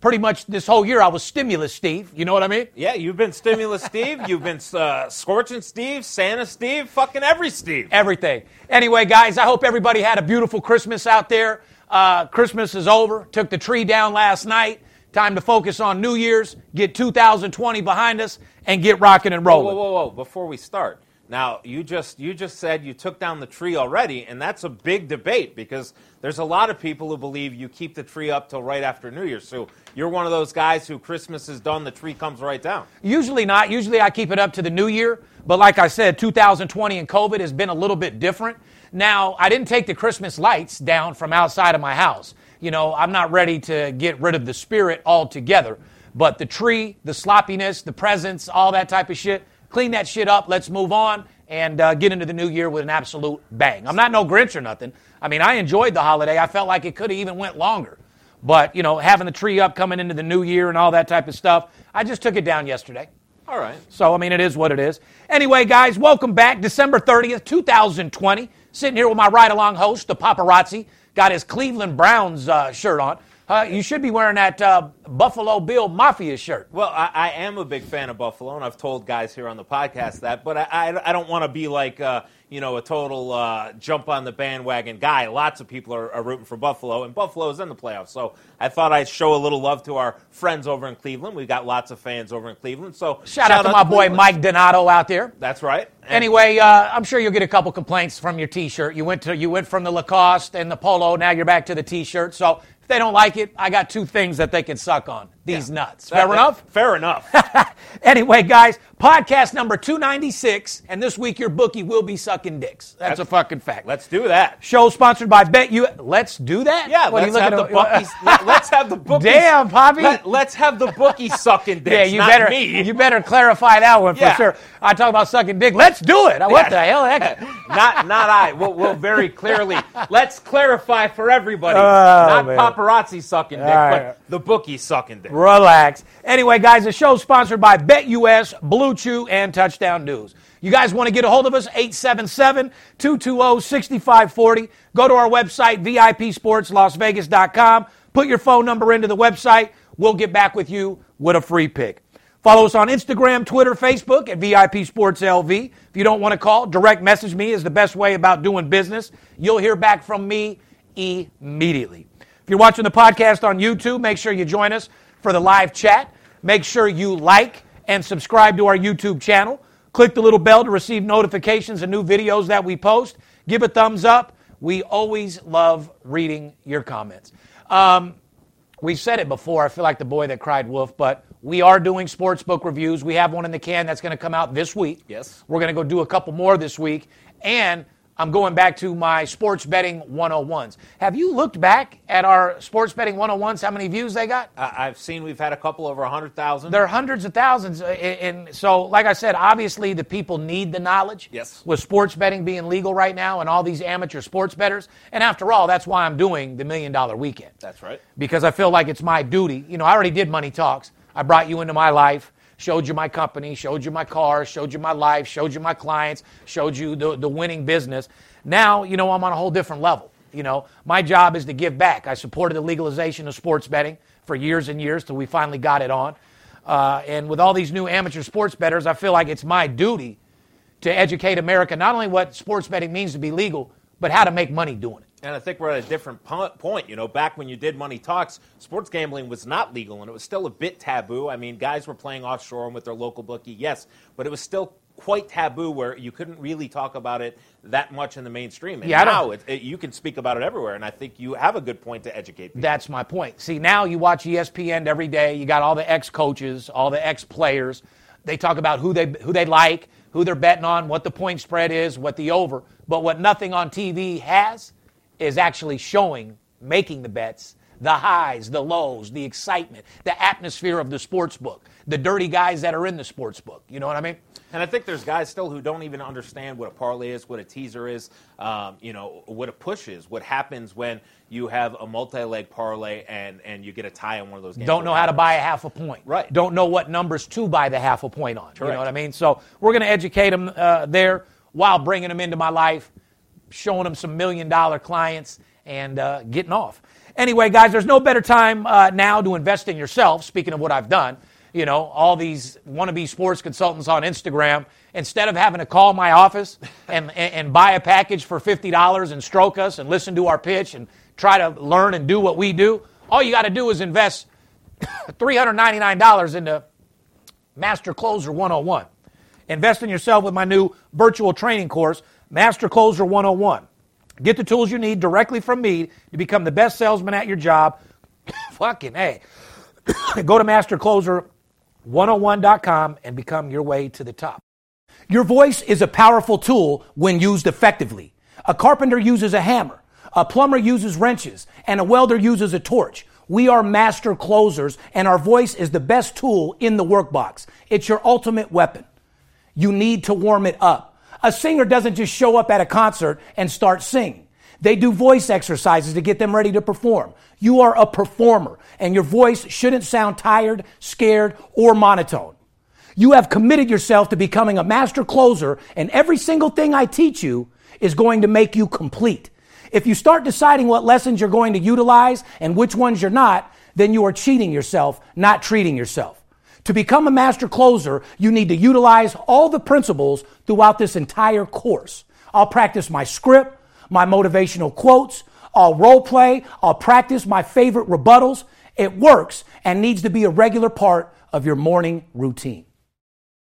Pretty much this whole year, I was stimulus Steve. You know what I mean? Yeah, you've been stimulus Steve. You've been uh, scorching Steve, Santa Steve, fucking every Steve. Everything. Anyway, guys, I hope everybody had a beautiful Christmas out there. Uh, Christmas is over. Took the tree down last night. Time to focus on New Year's, get 2020 behind us, and get rocking and Whoa, rolling. whoa, whoa, whoa! Before we start, now you just you just said you took down the tree already, and that's a big debate because there's a lot of people who believe you keep the tree up till right after New Year's. So you're one of those guys who Christmas is done, the tree comes right down. Usually not. Usually I keep it up to the new year. But like I said, 2020 and COVID has been a little bit different. Now, I didn't take the Christmas lights down from outside of my house. You know, I'm not ready to get rid of the spirit altogether. But the tree, the sloppiness, the presents, all that type of shit, clean that shit up. Let's move on and uh, get into the new year with an absolute bang. I'm not no Grinch or nothing. I mean, I enjoyed the holiday. I felt like it could have even went longer. But, you know, having the tree up coming into the new year and all that type of stuff, I just took it down yesterday. All right. So, I mean, it is what it is. Anyway, guys, welcome back. December 30th, 2020. Sitting here with my ride along host, the paparazzi. Got his Cleveland Browns uh, shirt on. Uh, you should be wearing that uh, Buffalo Bill Mafia shirt. Well, I, I am a big fan of Buffalo, and I've told guys here on the podcast that, but I, I, I don't want to be like, uh, you know, a total uh, jump on the bandwagon guy. Lots of people are, are rooting for Buffalo, and Buffalo is in the playoffs. So I thought I'd show a little love to our friends over in Cleveland. We've got lots of fans over in Cleveland. So Shout, out to my boy Cleveland. Mike Donato out there. That's right. And- Anyway, uh, I'm sure you'll get a couple complaints from your T-shirt. You went to you went from the Lacoste and the polo. Now you're back to the T-shirt. So if they don't like it, I got two things that they can suck on. These Yeah. nuts. Fair that- enough. Fair enough. Anyway, guys, podcast number 296, and this week your bookie will be sucking dicks. That's, a fucking fact. Let's do that. Show sponsored by Bet You. Let's do that. Yeah, What, let's have the looking bookies. let- let's have the bookies. Damn, Poppy. Let, us have the bookie sucking dicks. yeah, you not better me. you better clarify that one for sure. I talk about sucking dick. Let's do it. What the hell? Heck? not not I. We'll, we'll very clearly let's clarify for everybody. Oh, not man. Paparazzi sucking dick, right. but the bookie sucking dick. Relax. Anyway, guys, the show's sponsored by BetUS, Blue Chew, and Touchdown News. You guys want to get a hold of us? 877-220-6540. Go to our website, VIPSportsLasVegas.com. Put your phone number into the website. We'll get back with you with a free pick. Follow us on Instagram, Twitter, Facebook at VIP Sports LV. If you don't want to call, direct message me is the best way about doing business. You'll hear back from me immediately. If you're watching the podcast on YouTube, make sure you join us for the live chat. Make sure you like and subscribe to our YouTube channel. Click the little bell to receive notifications of new videos that we post. Give a thumbs up. We always love reading your comments. Um, We've said it before. I feel like the boy that cried wolf, but we are doing sports book reviews. We have one in the can that's going to come out this week. Yes. We're going to go do a couple more this week. And I'm going back to my sports betting 101s. Have you looked back at our sports betting 101s, how many views they got? I, I've seen we've had a couple over hundred thousand. There are hundreds of thousands. uh, And so, like I said, obviously the people need the knowledge. Yes. With sports betting being legal right now and all these amateur sports bettors. And after all, that's why I'm doing the Million Dollar Weekend That's right. because I feel like it's my duty. You know, I already did Money Talks. I brought you into my life, showed you my company, showed you my cars, showed you my life, showed you my clients, showed you the, the winning business. Now, you know, I'm on a whole different level. You know, my job is to give back. I supported the legalization of sports betting for years and years till we finally got it on. Uh, and with all these new amateur sports bettors, I feel like it's my duty to educate America not only what sports betting means to be legal, but how to make money doing it. And I think we're at a different point. You know, back when you did Money Talks, sports gambling was not legal and it was still a bit taboo. I mean, guys were playing offshore and with their local bookie, yes, but it was still quite taboo where you couldn't really talk about it that much in the mainstream. And Yeah, now it, it, you can speak about it everywhere, and I think you have a good point to educate people. That's my point. See, now you watch ESPN every day. You got all the ex coaches, all the ex players. They talk about who they who they like, who they're betting on, what the point spread is, what the over. But what nothing on TV has is actually showing, making the bets, the highs, the lows, the excitement, the atmosphere of the sports book, the dirty guys that are in the sports book. You know what I mean? And I think there's guys still who don't even understand what a parlay is, what a teaser is, um, you know, what a push is, what happens when you have a multi-leg parlay and, and you get a tie on one of those games. Don't know how to buy a half a point. Right. Don't know what numbers to buy the half a point on. You know what I mean? So we're going to educate them uh, there while bringing them into my life, showing them some million dollar clients, and uh, getting off. Anyway, guys, there's no better time uh, now to invest in yourself. Speaking of what I've done, you know, all these wannabe sports consultants on Instagram, instead of having to call my office and, and, and buy a package for $50 and stroke us and listen to our pitch and try to learn and do what we do, all you got to do is invest $399 into Master Closer 101. Invest in yourself with my new virtual training course, Master Closer 101. Get the tools you need directly from me to become the best salesman at your job. Fucking hey. Go to mastercloser101.com and become your way to the top. Your voice is a powerful tool when used effectively. A carpenter uses a hammer, a plumber uses wrenches, and a welder uses a torch. We are master closers, and our voice is the best tool in the workbox. It's your ultimate weapon. You need to warm it up. A singer doesn't just show up at a concert and start singing. They do voice exercises to get them ready to perform. You are a performer, and your voice shouldn't sound tired, scared, or monotone. You have committed yourself to becoming a master closer, and every single thing I teach you is going to make you complete. If you start deciding what lessons you're going to utilize and which ones you're not, then you are cheating yourself, not treating yourself. To become a master closer, you need to utilize all the principles throughout this entire course. I'll practice my script, my motivational quotes, I'll role play, I'll practice my favorite rebuttals. It works and needs to be a regular part of your morning routine.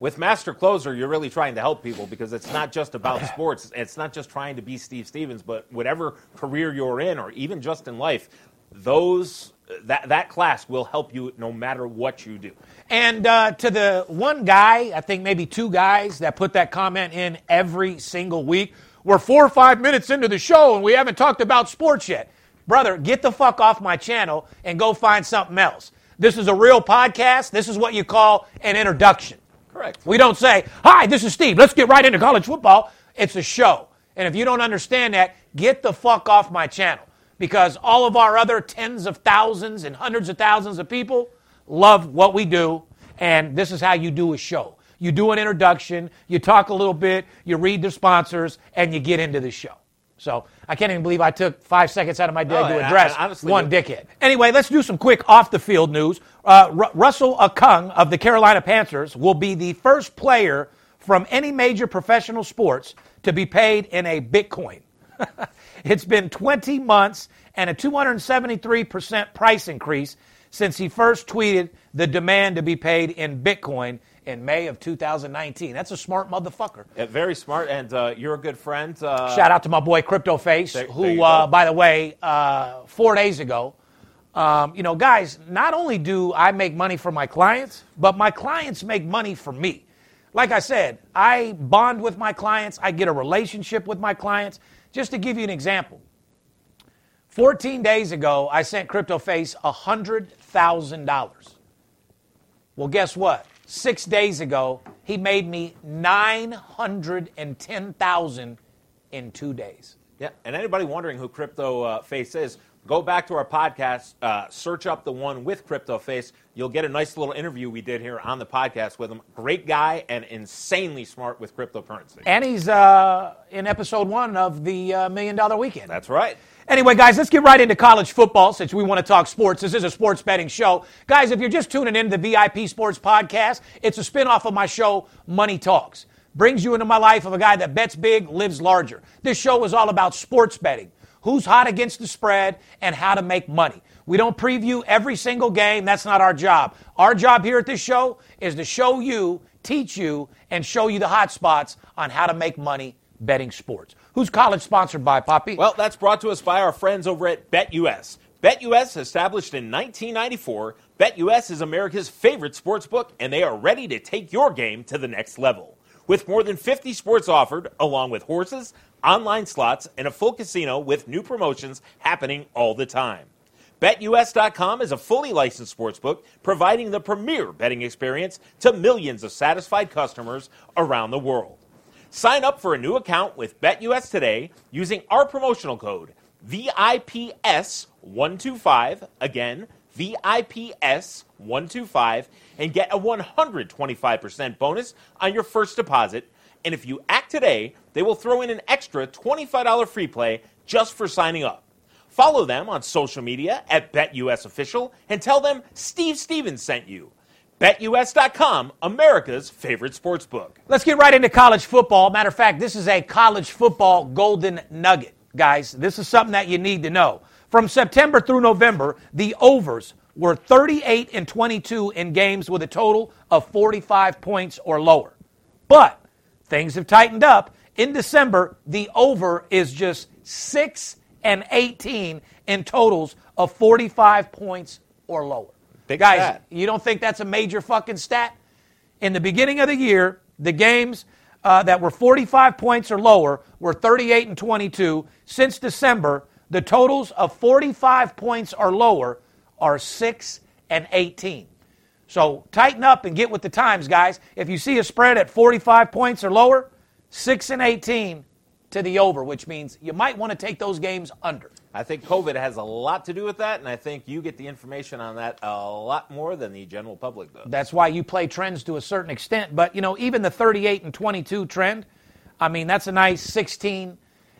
With Master Closer, you're really trying to help people because it's not just about sports. It's not just trying to be Steve Stevens, but whatever career you're in, or even just in life, those that that class will help you no matter what you do. And uh, to the one guy, I think maybe two guys that put that comment in every single week, we're four or five minutes into the show and we haven't talked about sports yet. Brother, get the fuck off my channel and go find something else. This is a real podcast. This is what you call an introduction. Correct. We don't say, Hi, this is Steve. Let's get right into college football. It's a show. And if you don't understand that, get the fuck off my channel. Because all of our other tens of thousands and hundreds of thousands of people love what we do. And this is how you do a show. You do an introduction, you talk a little bit, you read the sponsors, and you get into the show. So I can't even believe I took five seconds out of my day Oh, to address I- honestly, one dickhead. Anyway, let's do some quick off the field news. Uh, Ru- Russell Okung of the Carolina Panthers will be the first player from any major professional sports to be paid in a Bitcoin. it's been 20 months and a 273% price increase since he first tweeted the demand to be paid in Bitcoin in May of 2019. That's a smart motherfucker. Uh, very smart, and uh, you're a good friend. Uh, Shout out to my boy Crypto Face, There- there who, you uh, by the way, uh, four days ago, um, you know, guys, not only do I make money for my clients, but my clients make money for me. Like I said, I bond with my clients, I get a relationship with my clients. Just to give you an example, 14 days ago, I sent Crypto Face $100,000. Well, guess what? Six days ago, he made me 910000 in two days. Yeah, and anybody wondering who Crypto uh, Face is, go back to our podcast, uh, search up the one with Crypto Face. You'll get a nice little interview we did here on the podcast with him. Great guy and insanely smart with cryptocurrency. And he's uh, in episode one of the uh, Million Dollar Weekend. That's right. Anyway, guys, let's get right into college football since we want to talk sports. This is a sports betting show. Guys, if you're just tuning in to the VIP Sports Podcast, it's a spinoff of my show, Money Talks. Brings you into my life of a guy that bets big, lives larger. This show is all about sports betting, who's hot against the spread, and how to make money. We don't preview every single game. That's not our job. Our job here at this show is to show you teach you and show you the hot spots on how to make money betting sports. Who's college sponsored by, Poppy? Well, that's brought to us by our friends over at BetUS. BetUS, established in 1994, BetUS is America's favorite sports book, and they are ready to take your game to the next level. With more than 50 sports offered, along with horses, online slots, and a full casino with new promotions happening all the time. BetUS.com is a fully licensed sportsbook providing the premier betting experience to millions of satisfied customers around the world. Sign up for a new account with BetUS today using our promotional code VIPS125. Again, VIPS125 and get a 125% bonus on your first deposit. And if you act today, they will throw in an extra $25 free play just for signing up. Follow them on social media at BetUSOfficial and tell them Steve Stevens sent you. BetUS.com, America's favorite sports book. Let's get right into college football. Matter of fact, this is a college football golden nugget, guys. This is something that you need to know. From September through November, the overs were 38 and 22 in games with a total of 45 points or lower. But things have tightened up. In December, the over is just 6 and 18 in totals of 45 points or lower. Big Guys, stat. you don't think that's a major fucking stat? In the beginning of the year, the games uh, that were 45 points or lower were 38 and 22. Since December, the totals of 45 points or lower are 6 and 18. So tighten up and get with the times, guys. If you see a spread at 45 points or lower, 6 and 18 to the over, which means you might want to take those games under. I think COVID has a lot to do with that, and I think you get the information on that a lot more than the general public does. That's why you play trends to a certain extent. But, you know, even the 38 and 22 trend, I mean, that's a nice 16,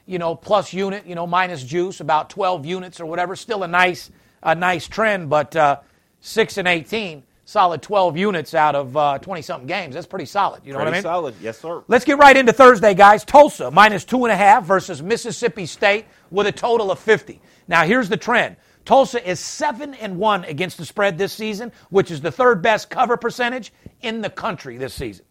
you know, plus unit, you know, minus juice, about 12 units or whatever. Still a nice, a nice trend, but uh, 6 and 18, solid 12 units out of 20 something games. That's pretty solid. You know Pretty what I mean? solid, yes, sir. Let's get right into Thursday, guys. Tulsa minus two and a half versus Mississippi State with a total of 50. Now, here's the trend. Tulsa is 7 and 1 against the spread this season, which is the third best cover percentage in the country this season.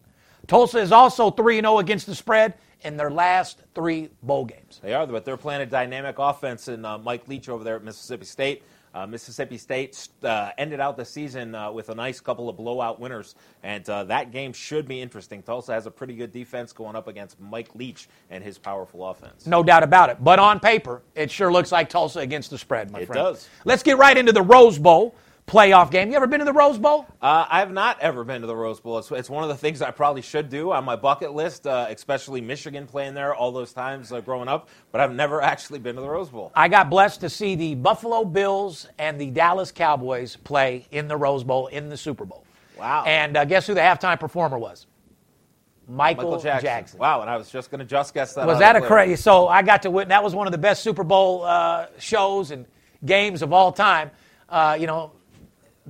Tulsa is also 3 0 against the spread in their last three bowl games. They are, but they're playing a dynamic offense, and uh, Mike Leach over there at Mississippi State. Uh, Mississippi State uh, ended out the season uh, with a nice couple of blowout winners, and uh, that game should be interesting. Tulsa has a pretty good defense going up against Mike Leach and his powerful offense. No doubt about it. But on paper, it sure looks like Tulsa against the spread, my It friend. does. Let's get right into the Rose Bowl playoff game. You ever been to the Rose Bowl? Uh, I have not ever been to the Rose Bowl. It's, it's one of the things I probably should do on my bucket list, uh, especially Michigan playing there all those times uh, growing up. But I've never actually been to the Rose Bowl. I got blessed to see the Buffalo Bills and the Dallas Cowboys play in the Rose Bowl in the Super Bowl. Wow. And uh, guess who the halftime performer was? Michael, Michael Jackson. Jackson. Wow, and I was just going to just guess that. Was that a of the clear. crazy? So I got to witness. That was one of the best Super Bowl uh, shows and games of all time. Uh, you know,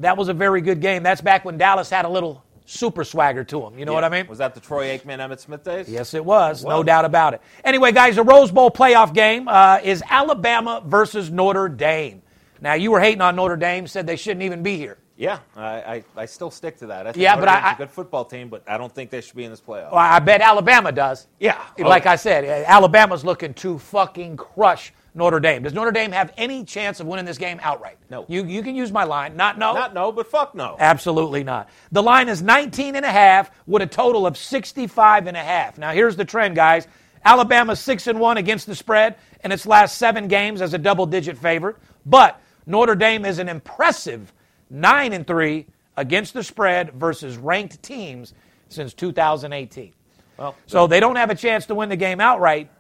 that was a very good game. That's back when Dallas had a little super swagger to them. You know what I mean? Was that the Troy Aikman, Emmitt Smith days? Yes, it was. No doubt about it. Anyway, guys, the Rose Bowl playoff game uh, is Alabama versus Notre Dame. Now, you were hating on Notre Dame, said they shouldn't even be here. Yeah, I, I, I still stick to that. I think Yeah, Notre but Dame's I- a good football team, but I don't think they should be in this playoff. Well, I bet Alabama does. Yeah. Like Okay. I said, Alabama's looking to fucking crush Notre Dame. Does Notre Dame have any chance of winning this game outright? No. You, you can use my line. Not no. Not no, but fuck no. Absolutely not. The line is 19 and a half with a total of 65 and a half. Now here's the trend, guys. Alabama 6 and 1 against the spread in its last 7 games as a double digit favorite, but Notre Dame is an impressive 9 and 3 against the spread versus ranked teams since 2018. Well, So they don't have a chance to win the game outright,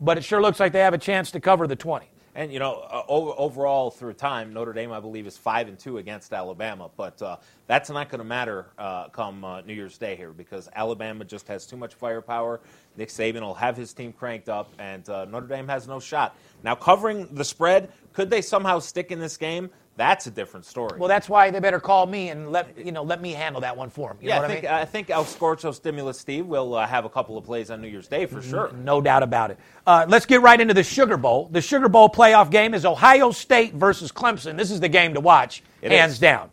but it sure looks like they have a chance to cover the 20. And you know, uh, over, overall through time, Notre Dame, I believe, is five and two against Alabama. But uh, that's not going to matter uh, come uh, New Year's Day here because Alabama just has too much firepower. Nick Saban will have his team cranked up, and uh, Notre Dame has no shot. Now, covering the spread, could they somehow stick in this game? That's a different story. Well, that's why they better call me and let you know let me handle that one for them. You yeah, know I think I mean? I think El Scorcho Stimulus Steve will uh, have a couple of plays on New Year's Day for sure. No doubt about it. Uh, let's get right into the Sugar Bowl. The Sugar Bowl playoff game is Ohio State versus Clemson. This is the game to watch, It hands is. down,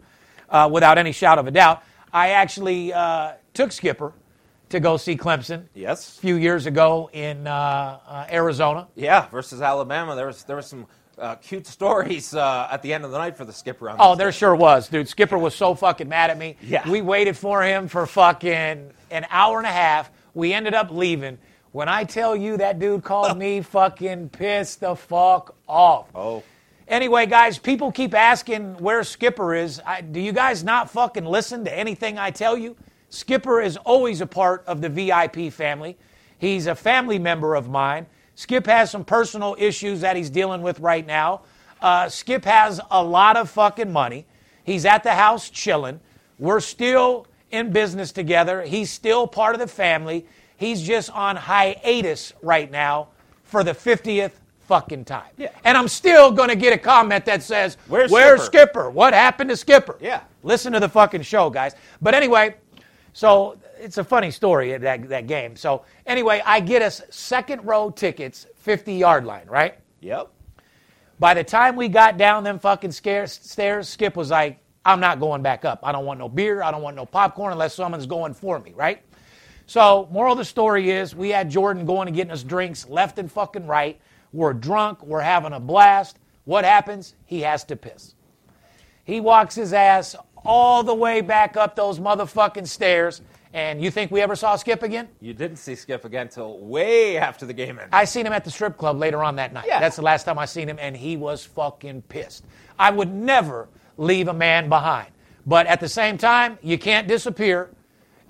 uh, without any shadow of a doubt. I actually uh, took Skipper to go see Clemson Yes. a few years ago in uh, uh, Arizona. Yeah, versus Alabama. There was there was some uh, cute stories uh, at the end of the night for the skipper. On Oh, there game. sure was, dude. Skipper was so fucking mad at me. Yeah. We waited for him for fucking an hour and a half. We ended up leaving. When I tell you that dude called me fucking pissed the fuck off. Oh. Anyway, guys, people keep asking where Skipper is. I, do you guys not fucking listen to anything I tell you? Skipper is always a part of the VIP family. He's a family member of mine. Skip has some personal issues that he's dealing with right now. Uh, Skip has a lot of fucking money. He's at the house chilling. We're still in business together. He's still part of the family. He's just on hiatus right now for the 50th fucking time. Yeah. And I'm still going to get a comment that says, Where's Skipper? Skipper? What happened to Skipper? Yeah. Listen to the fucking show, guys. But anyway, so it's a funny story, eh, that, that game. So anyway, I get us second row tickets, 50 yard line, right? Yep. By the time we got down them fucking stairs, Skip was like, I'm not going back up. I don't want no beer. I don't want no popcorn unless someone's going for me, right? So, moral of the story is we had Jordan going and getting us drinks left and fucking right. We're drunk. We're having a blast. What happens? He has to piss. He walks his ass all the way back up those motherfucking stairs. And you think we ever saw Skip again? You didn't see Skip again until way after the game ended. I seen him at the strip club later on that night. Yeah. That's the last time I seen him, and he was fucking pissed. I would never leave a man behind. But at the same time, you can't disappear.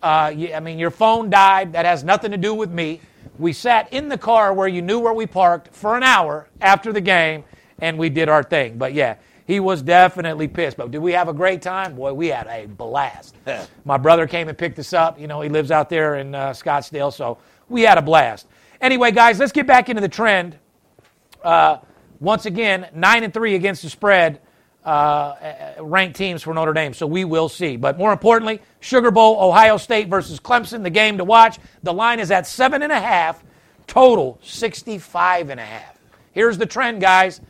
Uh, you, I mean, your phone died. That has nothing to do with me. We sat in the car where you knew where we parked for an hour after the game, and we did our thing. But yeah, he was definitely pissed. But did we have a great time? Boy, we had a blast. My brother came and picked us up. You know, he lives out there in uh, Scottsdale, so we had a blast. Anyway, guys, let's get back into the trend. Uh, once again, nine and three against the spread, uh, ranked teams for Notre Dame. So we will see. But more importantly, Sugar Bowl, Ohio State versus Clemson, the game to watch. The line is at seven and a half. Total 65 and a half. Here's the trend, guys.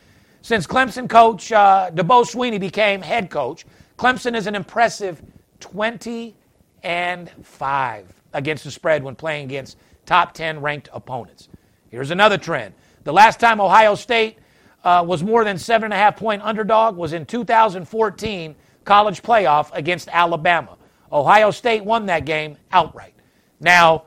Since Clemson coach uh, Dabo Swinney became head coach, Clemson is an impressive 20 and 5 against the spread when playing against top 10 ranked opponents. Here's another trend. The last time Ohio State uh, was more than seven and a half point underdog was in 2014 college playoff against Alabama. Ohio State won that game outright. Now,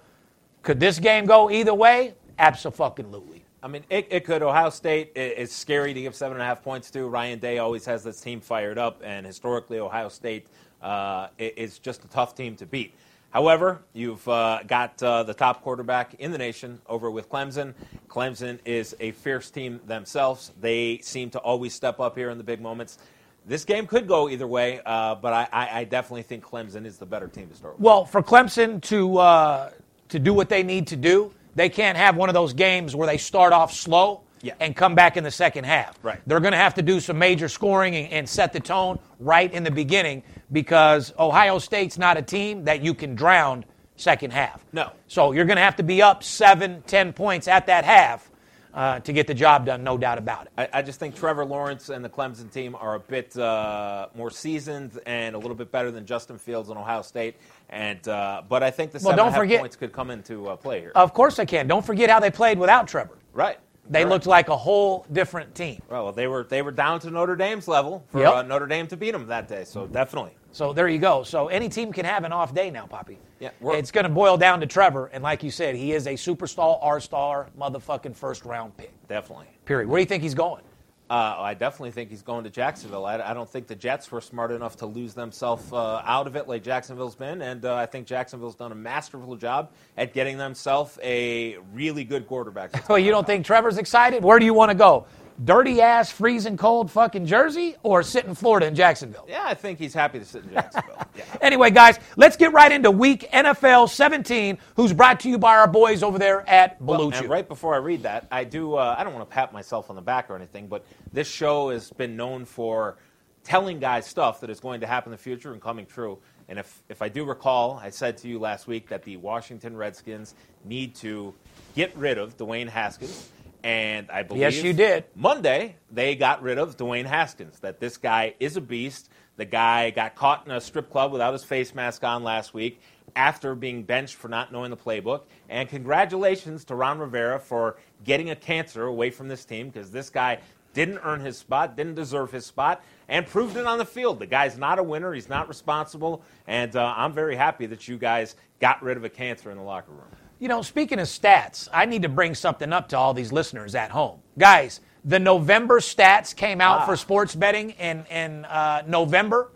could this game go either way? Absolutely. I mean, it, it could. Ohio State is scary to give seven and a half points to. Ryan Day always has this team fired up, and historically, Ohio State uh, is just a tough team to beat. However, you've uh, got uh, the top quarterback in the nation over with Clemson. Clemson is a fierce team themselves. They seem to always step up here in the big moments. This game could go either way, uh, but I, I, I definitely think Clemson is the better team to start with. Well, for Clemson to uh, to do what they need to do, they can't have one of those games where they start off slow Yeah. and come back in the second half. Right. They're going to have to do some major scoring and, and set the tone right in the beginning because Ohio State's not a team that you can drown second half. No. So you're going to have to be up seven, ten points at that half uh, to get the job done, no doubt about it. I, I just think Trevor Lawrence and the Clemson team are a bit uh, more seasoned and a little bit better than Justin Fields and Ohio State. And uh, but I think the Well, seven don't and a half forget- points could come into uh, play here. Of course I can. Don't forget how they played without Trevor. right. They Right. looked like a whole different team. well. They were they were down to Notre Dame's level for Yep. uh, Notre Dame to beat them that day. So definitely. So there you go. So any team can have an off day now, Poppy. Yeah, it's going to boil down to Trevor, and like you said, he is a superstar, R-star, motherfucking first round pick. Definitely. Period. Where do you think he's going? Uh, I definitely think he's going to Jacksonville. I, I don't think the Jets were smart enough to lose themselves uh, out of it like Jacksonville's been, and uh, I think Jacksonville's done a masterful job at getting themselves a really good quarterback. Well, you don't think Trevor's excited? Where do you want to go? Dirty ass, freezing cold fucking Jersey, or sit in Florida in Jacksonville? Yeah, I think he's happy to sit in Jacksonville. Yeah. Anyway, guys, let's get right into Week NFL 17, who's brought to you by our boys over there at Well, Blue Chew. and right before I read that, I do. Uh, I don't want to pat myself on the back or anything, but this show has been known for telling guys stuff that is going to happen in the future and coming true. And if if I do recall, I said to you last week that the Washington Redskins need to get rid of Dwayne Haskins. And I believe Yes, you did. Monday they got rid of Dwayne Haskins. That this guy is a beast. The guy got caught in a strip club without his face mask on last week. after being benched for not knowing the playbook. And congratulations to Ron Rivera for getting a cancer away from this team because this guy didn't earn his spot, didn't deserve his spot, and proved it on the field. The guy's not a winner, he's not responsible, and uh, I'm very happy that you guys got rid of a cancer in the locker room. You know, speaking of stats, I need to bring something up to all these listeners at home. Guys, the November stats came out Ah. for sports betting in, in uh, November.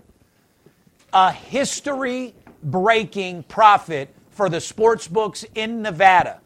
A history breaking profit for the sports books in Nevada.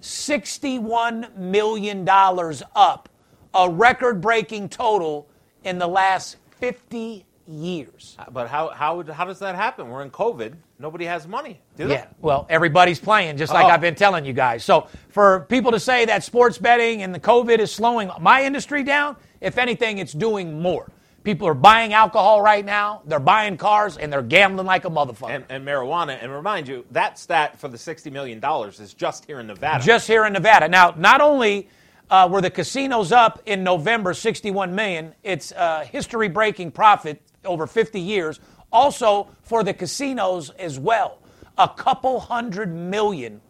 $61 million up, a record breaking total in the last 50 years. But how, how, how does that happen? We're in COVID. Nobody has money, do they? Yeah, well, everybody's playing, just like Oh. I've been telling you guys. So for people to say that sports betting and the COVID is slowing my industry down, if anything, it's doing more. People are buying alcohol right now, they're buying cars, and they're gambling like a motherfucker. And, and marijuana. And remind you, that stat for the $60 million is just here in Nevada. just here in Nevada. Now, not only uh, were the casinos up in November, 61 million, it's a history-breaking profit over 50 years. Also for the casinos as well, a couple hundred million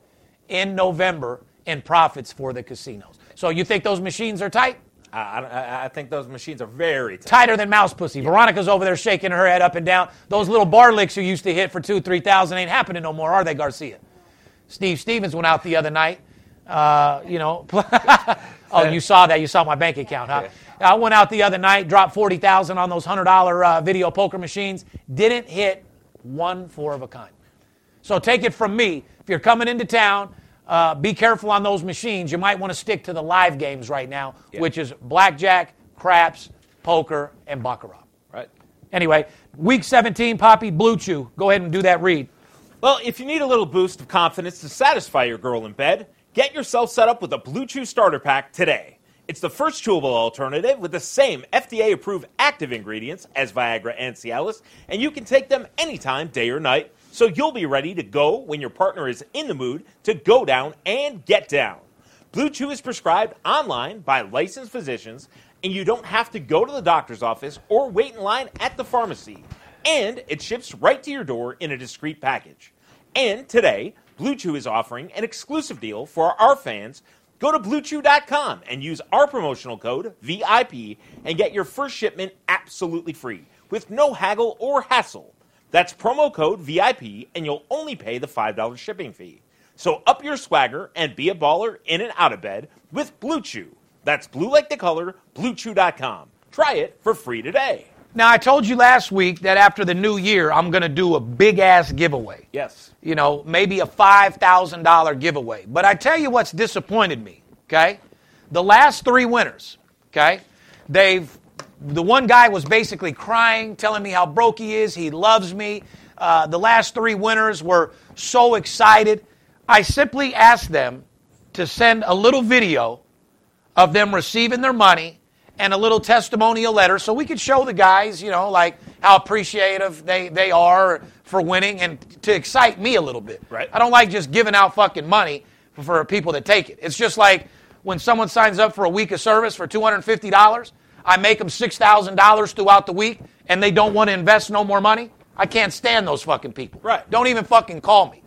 in November in profits for the casinos. So you think those machines are tight? I, I, I think those machines are very tight. Tighter than mouse pussy. Veronica's over there shaking her head up and down. Those little bar licks you used to hit for two, three thousand ain't happening no more, are they, Garcia? Steve Stevens went out the other night. Uh, you know, oh, you saw that. You saw my bank account, huh? I went out the other night, dropped forty thousand on those hundred dollar uh, video poker machines. Didn't hit one four of a kind. So take it from me. If you're coming into town, uh, be careful on those machines. You might want to stick to the live games right now, which is blackjack, craps, poker, and baccarat. Right. Anyway, week 17, Poppy Blue Chew. Go ahead and do that read. Well, if you need a little boost of confidence to satisfy your girl in bed, get yourself set up with a Blue Chew starter pack today. It's the first chewable alternative with the same FDA approved active ingredients as Viagra and Cialis, and you can take them anytime, day or night, so you'll be ready to go when your partner is in the mood to go down and get down. Blue Chew is prescribed online by licensed physicians, and you don't have to go to the doctor's office or wait in line at the pharmacy. And it ships right to your door in a discreet package. And today, Blue Chew is offering an exclusive deal for our fans. Go to bluechew.com and use our promotional code VIP and get your first shipment absolutely free with no haggle or hassle. That's promo code VIP and you'll only pay the $5 shipping fee. So up your swagger and be a baller in and out of bed with Blue Chew. That's blue like the color, bluechew.com. Try it for free today. Now, I told you last week that after the new year, I'm going to do a big ass giveaway. Yes. You know, maybe a $5,000 giveaway. But I tell you what's disappointed me, okay? The last three winners, okay? They've, the one guy was basically crying, telling me how broke he is. He loves me. Uh, the last three winners were so excited. I simply asked them to send a little video of them receiving their money and a little testimonial letter so we could show the guys, you know, like how appreciative they, they are for winning and to excite me a little bit. Right. I don't like just giving out fucking money for, for people that take it. It's just like when someone signs up for a week of service for $250, I make them $6,000 throughout the week and they don't want to invest no more money. I can't stand those fucking people. Right. Don't even fucking call me.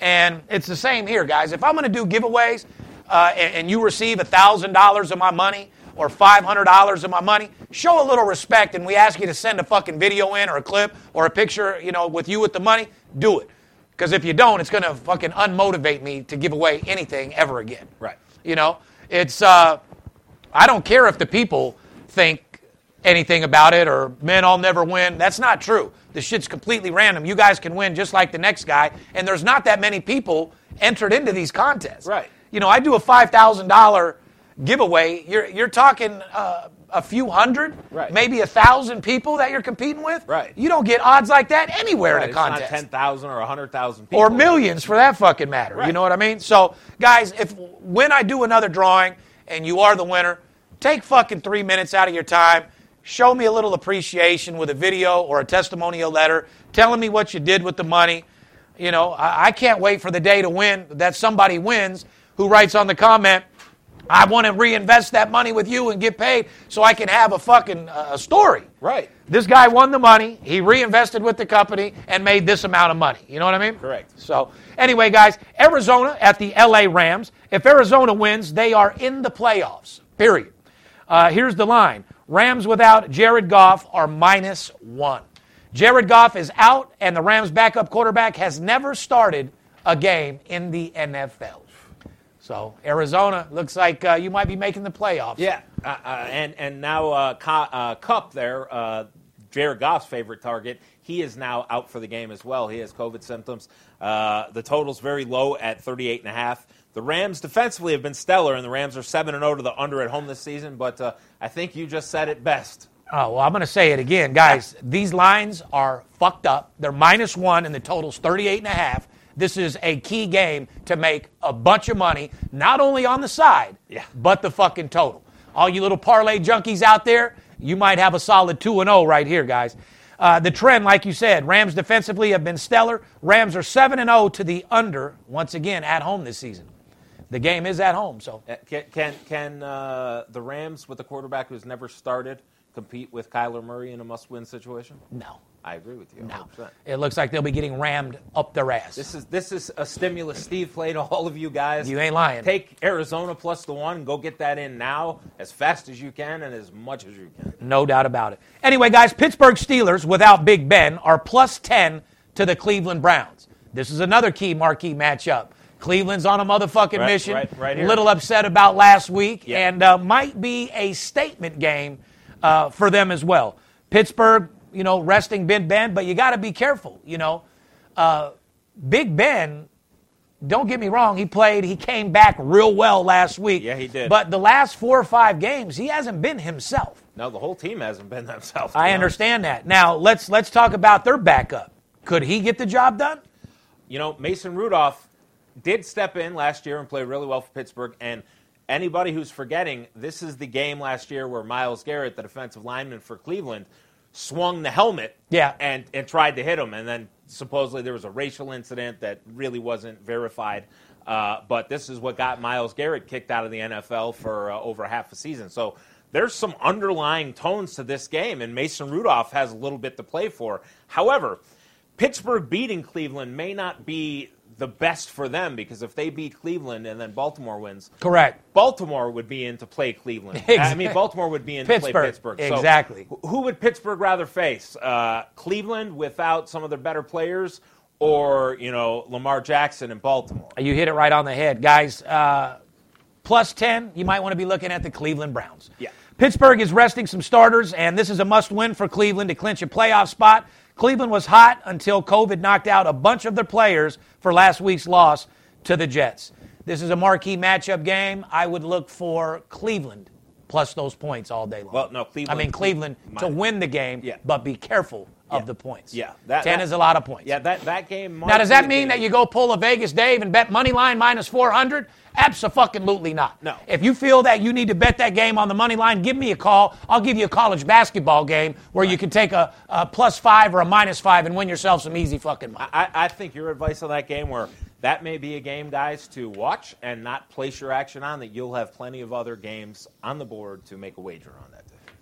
And it's the same here, guys. If I'm going to do giveaways uh, and, and you receive $1,000 of my money or $500 of my money, show a little respect and we ask you to send a fucking video in or a clip or a picture, you know, with you with the money, do it. Because if you don't, it's going to fucking unmotivate me to give away anything ever again. Right. You know, it's, uh, I don't care if the people think anything about it or, man, I'll never win. That's not true. The shit's completely random. You guys can win just like the next guy, and there's not that many people entered into these contests. Right. You know, I do a $5,000 giveaway. You're, you're talking uh, a few hundred, Right. maybe a thousand people that you're competing with. Right. You don't get odds like that anywhere Right, in a it's not contest 10,000 or 100,000 people. or millions for that fucking matter. You know what I mean? So, guys, if when I do another drawing and you are the winner, take fucking three minutes out of your time. Show me a little appreciation with a video or a testimonial letter telling me what you did with the money. You know, I, I can't wait for the day to win that somebody wins who writes on the comment, I want to reinvest that money with you and get paid so I can have a fucking uh, story. Right. This guy won the money. He reinvested with the company and made this amount of money. You know what I mean? Correct. So, anyway, guys, Arizona at the LA Rams. If Arizona wins, they are in the playoffs, period. Uh, here's the line Rams without Jared Goff are minus one. Jared Goff is out, and the Rams' backup quarterback has never started a game in the NFL. So, Arizona looks like uh, you might be making the playoffs. Yeah, uh, uh, and and now uh, Ka- uh, Kupp there, uh, Jared Goff's favorite target. He is now out for the game as well. He has COVID symptoms. Uh, the total's very low at 38 and a half. The Rams defensively have been stellar, and the Rams are seven and zero to the under at home this season. But uh, I think you just said it best. Oh, well, I'm going to say it again. Guys, these lines are fucked up. They're minus one, and the total's 38 and a half. This is a key game to make a bunch of money, not only on the side, Yeah. but the fucking total. All you little parlay junkies out there, you might have a solid 2 and 0 right here, guys. Uh, the trend, like you said, Rams defensively have been stellar. Rams are 7 and 0 to the under, once again, at home this season. The game is at home, so. Uh, Can can, can uh, the Rams with a quarterback who's never started compete with Kyler Murray in a must-win situation? No. I agree with you. No. 100%. It looks like they'll be getting rammed up their ass. This is this is a stimulus Steve played to all of you guys. You ain't lying. Take Arizona plus the one. Go get that in now as fast as you can and as much as you can. No doubt about it. Anyway, guys, Pittsburgh Steelers without Big Ben are plus 10 to the Cleveland Browns. This is another key marquee matchup. Cleveland's on a motherfucking Right, mission. right, right here. little upset about last week, Yeah. and uh, might be a statement game uh, for them as well. Pittsburgh, you know, resting Big Ben, but you got to be careful. You know, uh, Big Ben. Don't get me wrong. He played. He came back real well last week. Yeah, he did. But the last four or five games, he hasn't been himself. No, the whole team hasn't been themselves. I honest. understand that. Now let's let's talk about their backup. Could he get the job done? You know, Mason Rudolph did step in last year and play really well for Pittsburgh. And anybody who's forgetting, this is the game last year where Myles Garrett, the defensive lineman for Cleveland, swung the helmet Yeah. and, and tried to hit him. And then supposedly there was a racial incident that really wasn't verified. Uh, but this is what got Myles Garrett kicked out of the NFL for uh, over half a season. So there's some underlying tones to this game, and Mason Rudolph has a little bit to play for. However, Pittsburgh beating Cleveland may not be the best for them because if they beat Cleveland and then Baltimore wins, Correct. Baltimore would be in to play Cleveland. I mean, Baltimore would be in to play Pittsburgh. Pittsburgh. So Exactly. who would Pittsburgh rather face? Uh, Cleveland without some of their better players, or you know Lamar Jackson in Baltimore? You hit it right on the head, guys. Uh, plus ten, you might want to be looking at the Cleveland Browns. Yeah. Pittsburgh is resting some starters, and this is a must-win for Cleveland to clinch a playoff spot. Cleveland was hot until COVID knocked out a bunch of their players for last week's loss to the Jets. This is a marquee matchup game. I would look for Cleveland plus those points all day long. Well, no, Cleveland- I mean Cleveland to win the game, Yeah. but be careful of Yeah. the points. Yeah, that- ten that- is a lot of points. Yeah, that that game. Now, does that mean that you go pull a Vegas Dave and bet money line minus 400? Absolutely not. No. If you feel that you need to bet that game on the money line, give me a call. I'll give you a college basketball game where you can take a, a plus five or a minus five and win yourself some easy fucking money. I, I think your advice on that game, where that may be a game, guys, to watch and not place your action on, that you'll have plenty of other games on the board to make a wager on.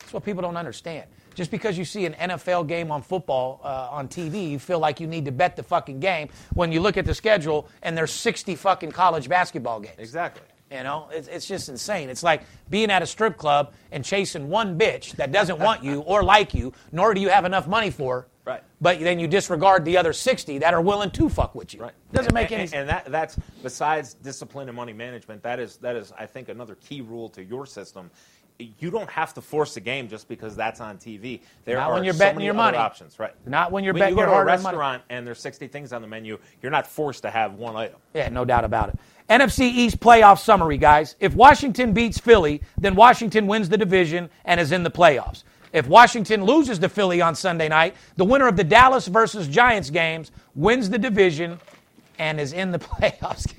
That's what people don't understand. Just because you see an NFL game on football uh, on TV, you feel like you need to bet the fucking game when you look at the schedule and there's 60 fucking college basketball games. Exactly. You know, it's, it's just insane. It's like being at a strip club and chasing one bitch that doesn't want you or like you, nor do you have enough money for. Right. But then you disregard the other 60 that are willing to fuck with you. Right. Doesn't make and, any sense. And that, that's besides discipline and money management. That is that is I think another key rule to your system. You don't have to force a game just because that's on TV. There Not are when you're so betting many your other money. options. Right. Not when you're betting your money. when betting you go your to a hard-earned money. restaurant and there's 60 things on the menu. You're not forced to have one item. Yeah, no doubt about it. NFC East playoff summary, guys. If Washington beats Philly, then Washington wins the division and is in the playoffs. If Washington loses to Philly on Sunday night, the winner of the Dallas versus Giants games wins the division and is in the playoffs.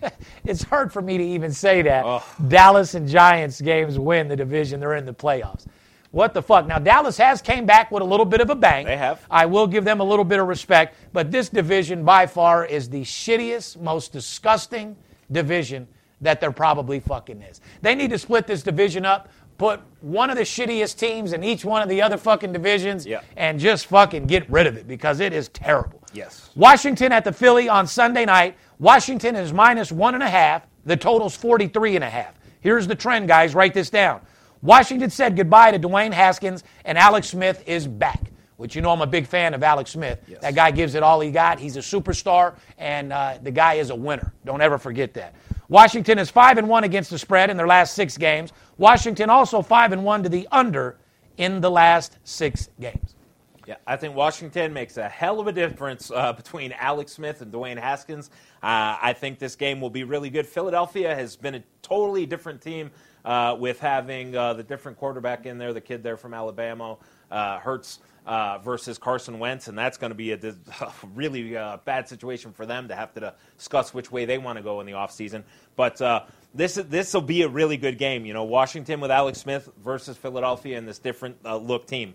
it's hard for me to even say that. Dallas and Giants games win the division, they're in the playoffs. What the fuck? Now Dallas has came back with a little bit of a bang. They have. I will give them a little bit of respect, but this division by far is the shittiest, most disgusting division that there probably fucking is. They need to split this division up, put one of the shittiest teams in each one of the other fucking divisions, Yeah. and just fucking get rid of it because it is terrible. Yes. Washington at the Philly on Sunday night. Washington is minus one and a half. The total's 43 and a half. Here's the trend, guys. Write this down. Washington said goodbye to Dwayne Haskins, and Alex Smith is back. Which you know I'm a big fan of Alex Smith. That guy gives it all he got. He's a superstar, and uh, the guy is a winner. Don't ever forget that. Washington is five and one against the spread in their last six games. Washington also five and one to the under in the last six games. Yeah, I think Washington makes a hell of a difference uh, between Alex Smith and Dwayne Haskins. Uh, I think this game will be really good. Philadelphia has been a totally different team uh, with having uh, the different quarterback in there, the kid there from Alabama, uh, Hurts. Uh, versus Carson Wentz, and that's going to be a dis- really bad situation for them to have to discuss which way they want to go in the offseason. But this this will be a really good game. You know, Washington with Alex Smith versus Philadelphia in this different uh, look team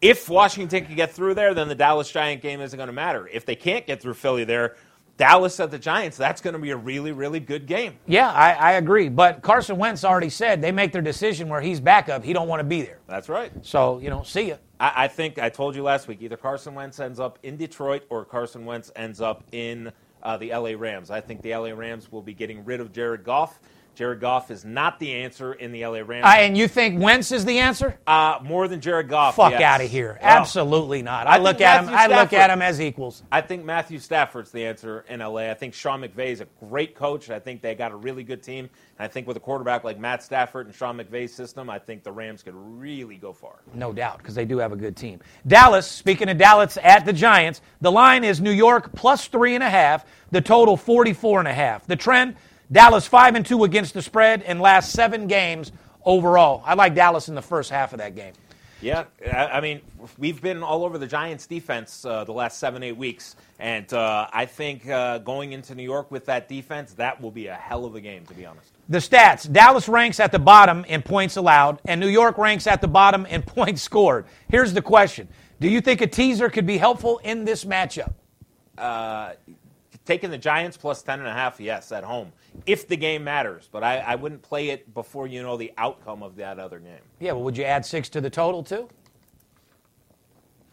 if Washington can get through there, then the Dallas Giant game isn't going to matter. If they can't get through Philly there, Dallas at the Giants, that's going to be a really, really good game. Yeah, I, I agree. But Carson Wentz already said they make their decision where he's backup. He don't want to be there. That's right. So you know, see ya. I, I think I told you last week either Carson Wentz ends up in Detroit or Carson Wentz ends up in uh, the LA Rams. I think the LA Rams will be getting rid of Jared Goff. Jared Goff is not the answer in the LA Rams. Uh, and you think Wentz is the answer? uh, more than Jared Goff. Fuck yes. out of here! Absolutely not. I I look at him. Matthew I look at him as equals. I think Matthew Stafford's the answer in LA. I think Sean McVay is a great coach. I think they got a really good team. And I think with a quarterback like Matt Stafford and Sean McVay's system, I think the Rams could really go far. No doubt, because they do have a good team. Dallas, speaking of Dallas at the Giants, the line is New York plus three and a half, the total 44 and a half. The trend, Dallas five and two against the spread in last seven games overall. I like Dallas in the first half of that game. Yeah, I I mean, we've been all over the Giants' defense uh, the last seven, eight weeks, and uh, I think uh, going into New York with that defense, that will be a hell of a game, to be honest. The stats Dallas ranks at the bottom in points allowed, and New York ranks at the bottom in points scored. Here's the question Do you think a teaser could be helpful in this matchup? Taking the Giants plus ten and a half, yes, at home, if the game matters. But I, I wouldn't play it before you know the outcome of that other game. Yeah, well, would you add six to the total, too?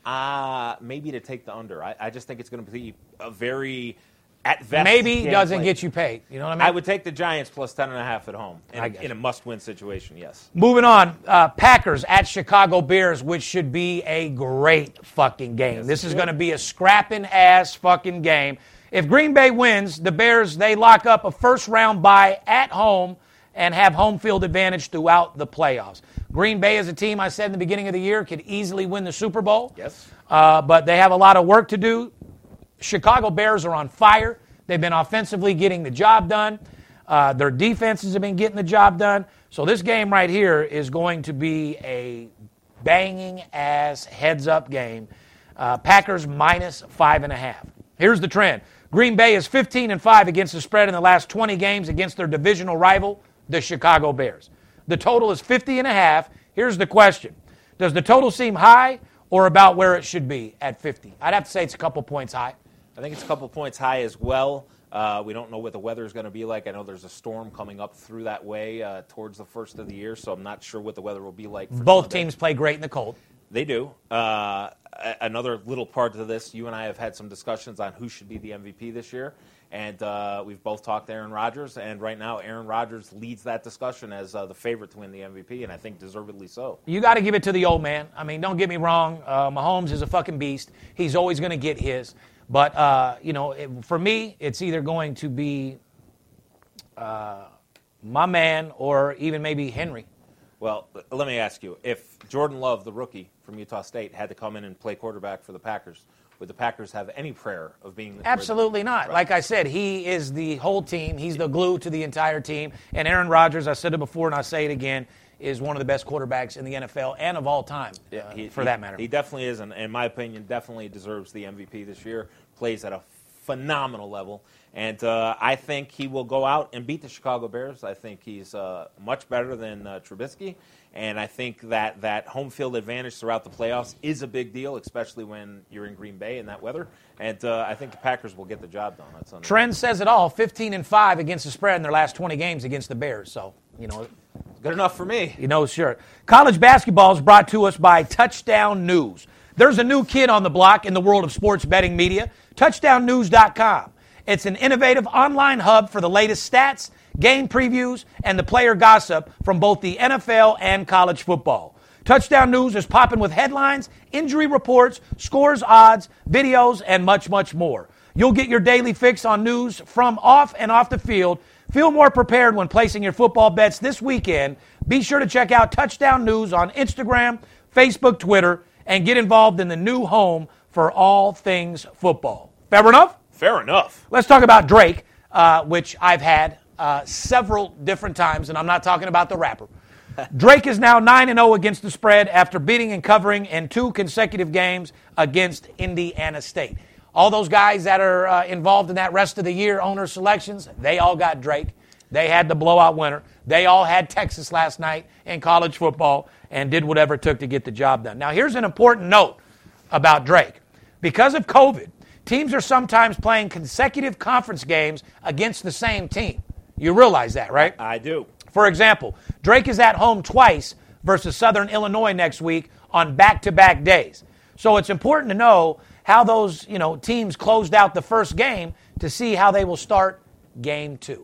Uh, maybe to take the under. I, I just think it's going to be a very, at best, Maybe doesn't play. get you paid. You know what I mean? I would take the Giants plus ten and a half at home in, I a- got in a must-win situation. Yes. Moving on, uh, Packers at Chicago Bears, which should be a great fucking game. this is going to be a scrapping ass fucking game. If Green Bay wins, the Bears they lock up a first round bye at home and have home field advantage throughout the playoffs. Green Bay is a team I said in the beginning of the year could easily win the Super Bowl. Yes. Uh, but they have a lot of work to do. Chicago Bears are on fire. They've been offensively getting the job done. Uh, their defenses have been getting the job done. So this game right here is going to be a banging ass heads up game. Uh, Packers minus five and a half. Here's the trend. Green Bay is 15 and 5 against the spread in the last 20 games against their divisional rival, the Chicago Bears. The total is 50 and a half. Here's the question. Does the total seem high or about where it should be at 50? I'd have to say it's a couple points high. I think it's a couple points high as well. Uh, we don't know what the weather is going to be like. I know there's a storm coming up through that way uh, towards the first of the year, so I'm not sure what the weather will be like. For Both Sunday. teams play great in the cold. They do. Uh, another little part to this, you and I have had some discussions on who should be the MVP this year, and uh, we've both talked to Aaron Rodgers, and right now Aaron Rodgers leads that discussion as uh, the favorite to win the MVP, and I think deservedly so. You got to give it to the old man. I mean, don't get me wrong. Uh, Mahomes is a fucking beast. He's always going to get his. But, uh, you know, it, for me, it's either going to be uh, my man or even maybe Henry. Well, let me ask you: If Jordan Love, the rookie from Utah State, had to come in and play quarterback for the Packers, would the Packers have any prayer of being? Absolutely not. Right. Like I said, he is the whole team. He's the glue to the entire team. And Aaron Rodgers, I said it before and I say it again, is one of the best quarterbacks in the NFL and of all time, Yeah, uh, he- for he- that matter. He definitely is, and in my opinion, definitely deserves the MVP this year. Plays at a phenomenal level. And uh, I think he will go out and beat the Chicago Bears. I think he's uh, much better than uh, Trubisky. And I think that that home field advantage throughout the playoffs is a big deal, especially when you're in Green Bay in that weather. And uh, I think the Packers will get the job done. That's Trend says it all 15 and 5 against the spread in their last 20 games against the Bears. So, you know, good enough for me. You know, sure. College basketball is brought to us by Touchdown News. There's a new kid on the block in the world of sports betting media, touchdownnews.com. It's an innovative online hub for the latest stats game previews, and the player gossip from both the NFL and college football. Touchdown News is popping with headlines, injury reports, scores, odds, videos, and much, much more. You'll get your daily fix on news from off and off the field. Feel more prepared when placing your football bets this weekend. Be sure to check out Touchdown News on Instagram, Facebook, Twitter, and get involved in the new home for all things football. Fair enough? Fair enough. Let's talk about Drake, uh, which I've had uh, several different times, and I'm not talking about the rapper. Drake is now 9 0 against the spread after beating and covering in two consecutive games against Indiana State. All those guys that are uh, involved in that rest of the year owner selections, they all got Drake. They had the blowout winner. They all had Texas last night in college football and did whatever it took to get the job done. Now, here's an important note about Drake. Because of COVID, teams are sometimes playing consecutive conference games against the same team. You realize that, right? I do. For example, Drake is at home twice versus Southern Illinois next week on back-to-back days. So it's important to know how those, you know, teams closed out the first game to see how they will start game 2.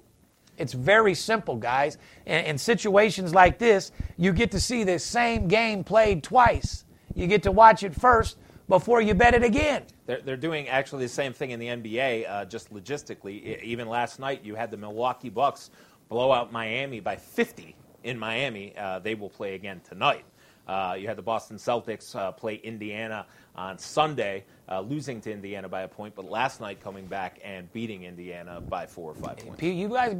It's very simple, guys. In, in, situations like this, you get to see the same game played twice. You get to watch it first before you bet it again. They're, they're doing actually the same thing in the NBA, uh, just logistically. Even last night, you had the Milwaukee Bucks blow out Miami by 50 in Miami. Uh, they will play again tonight. Uh, you had the Boston Celtics uh, play Indiana on Sunday, uh, losing to Indiana by a point, but last night coming back and beating Indiana by four or five points. You guys,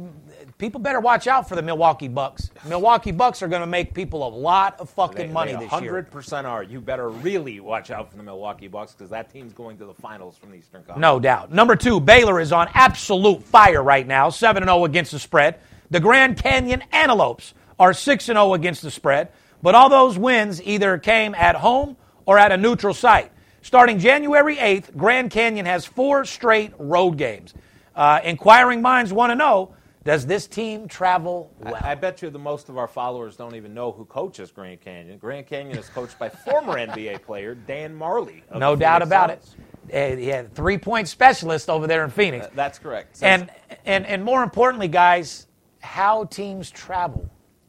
people better watch out for the Milwaukee Bucks. Milwaukee Bucks are going to make people a lot of fucking they, money they this 100% year. 100% are. You better really watch out for the Milwaukee Bucks because that team's going to the finals from the Eastern Conference. No doubt. Number two, Baylor is on absolute fire right now, 7 0 against the spread. The Grand Canyon Antelopes are 6 0 against the spread, but all those wins either came at home or at a neutral site. Starting January 8th, Grand Canyon has four straight road games. Uh, inquiring minds want to know does this team travel well? I, I, bet you the most of our followers don't even know who coaches Grand Canyon. Grand Canyon is coached by former NBA player Dan Majerle. No doubt about Suns. it. He had three point specialist over there in Phoenix. Uh, that's correct. And, and, and more importantly, guys, how teams travel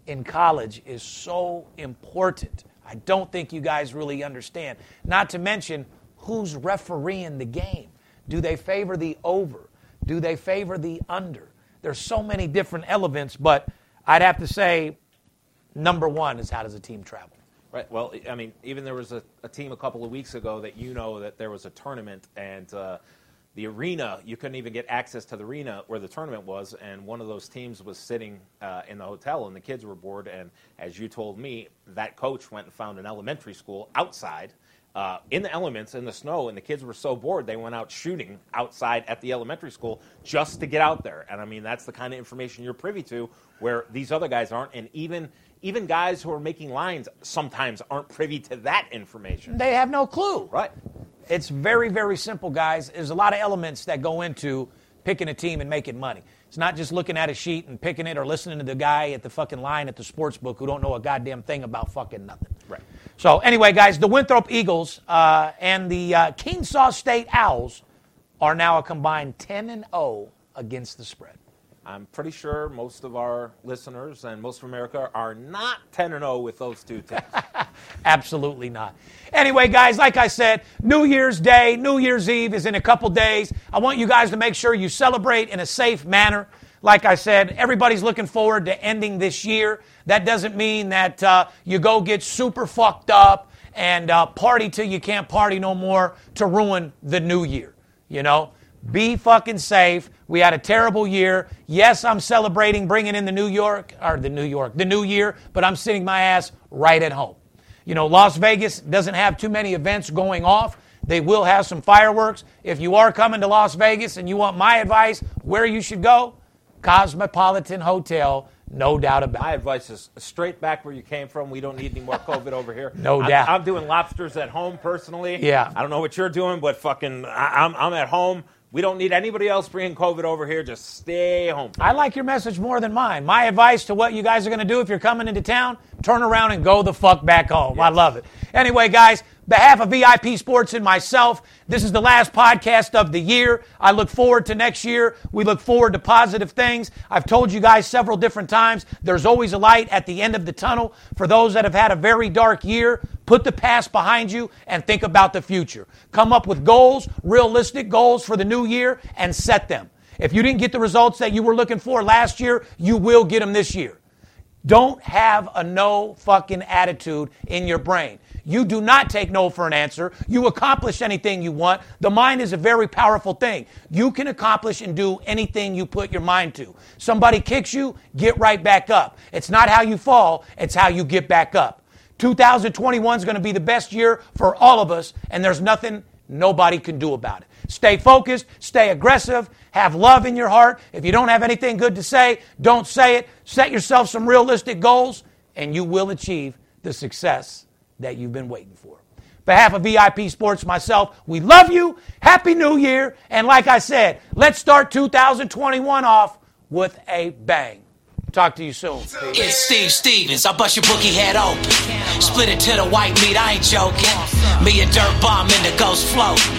in college is so important. I don't think you guys really understand. Not to mention who's refereeing the game. Do they favor the over? Do they favor the under? There's so many different elements, but I'd have to say number one is how does a team travel? Right. Well, I mean, even there was a, a team a couple of weeks ago that you know that there was a tournament and uh, the arena, you couldn't even get access to the arena where the tournament was, and one of those teams was sitting uh, in the hotel, and the kids were bored. And as you told me, that coach went and found an elementary school outside. Uh, in the elements, in the snow, and the kids were so bored they went out shooting outside at the elementary school just to get out there. And I mean, that's the kind of information you're privy to, where these other guys aren't. And even even guys who are making lines sometimes aren't privy to that information. They have no clue. Right. It's very, very simple, guys. There's a lot of elements that go into picking a team and making money. It's not just looking at a sheet and picking it or listening to the guy at the fucking line at the sports book who don't know a goddamn thing about fucking nothing. Right. So anyway, guys, the Winthrop Eagles uh, and the uh, Kennesaw State Owls are now a combined 10 and 0 against the spread. I'm pretty sure most of our listeners and most of America are not 10 and 0 with those two teams. Absolutely not. Anyway, guys, like I said, New Year's Day, New Year's Eve is in a couple days. I want you guys to make sure you celebrate in a safe manner. Like I said, everybody's looking forward to ending this year. That doesn't mean that uh, you go get super fucked up and uh, party till you can't party no more to ruin the new year. You know, be fucking safe. We had a terrible year. Yes, I'm celebrating bringing in the New York, or the New York, the new year, but I'm sitting my ass right at home. You know, Las Vegas doesn't have too many events going off. They will have some fireworks. If you are coming to Las Vegas and you want my advice where you should go, Cosmopolitan Hotel, no doubt about it. My advice is straight back where you came from. We don't need any more COVID over here. No doubt. I'm, doing lobsters at home personally. Yeah. I don't know what you're doing, but fucking, I, I'm, I'm at home. We don't need anybody else bringing COVID over here. Just stay home. I like your message more than mine. My advice to what you guys are going to do if you're coming into town, turn around and go the fuck back home. I love it. Anyway, guys, behalf of VIP Sports and myself, this is the last podcast of the year. I look forward to next year. We look forward to positive things. I've told you guys several different times there's always a light at the end of the tunnel. For those that have had a very dark year, put the past behind you and think about the future. Come up with goals, realistic goals for the new year, and set them. If you didn't get the results that you were looking for last year, you will get them this year. Don't have a no fucking attitude in your brain. You do not take no for an answer. You accomplish anything you want. The mind is a very powerful thing. You can accomplish and do anything you put your mind to. Somebody kicks you, get right back up. It's not how you fall, it's how you get back up. 2021 is going to be the best year for all of us, and there's nothing nobody can do about it. Stay focused, stay aggressive, have love in your heart. If you don't have anything good to say, don't say it. Set yourself some realistic goals, and you will achieve the success that you've been waiting for. Behalf of VIP Sports, myself, we love you. Happy New Year. And like I said, let's start 2021 off with a bang. Talk to you soon. It's Steve Stevens. I bust your bookie head open. Split it to the white meat. I ain't joking. Me and Dirt Bomb in the ghost float.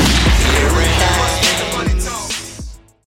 Is.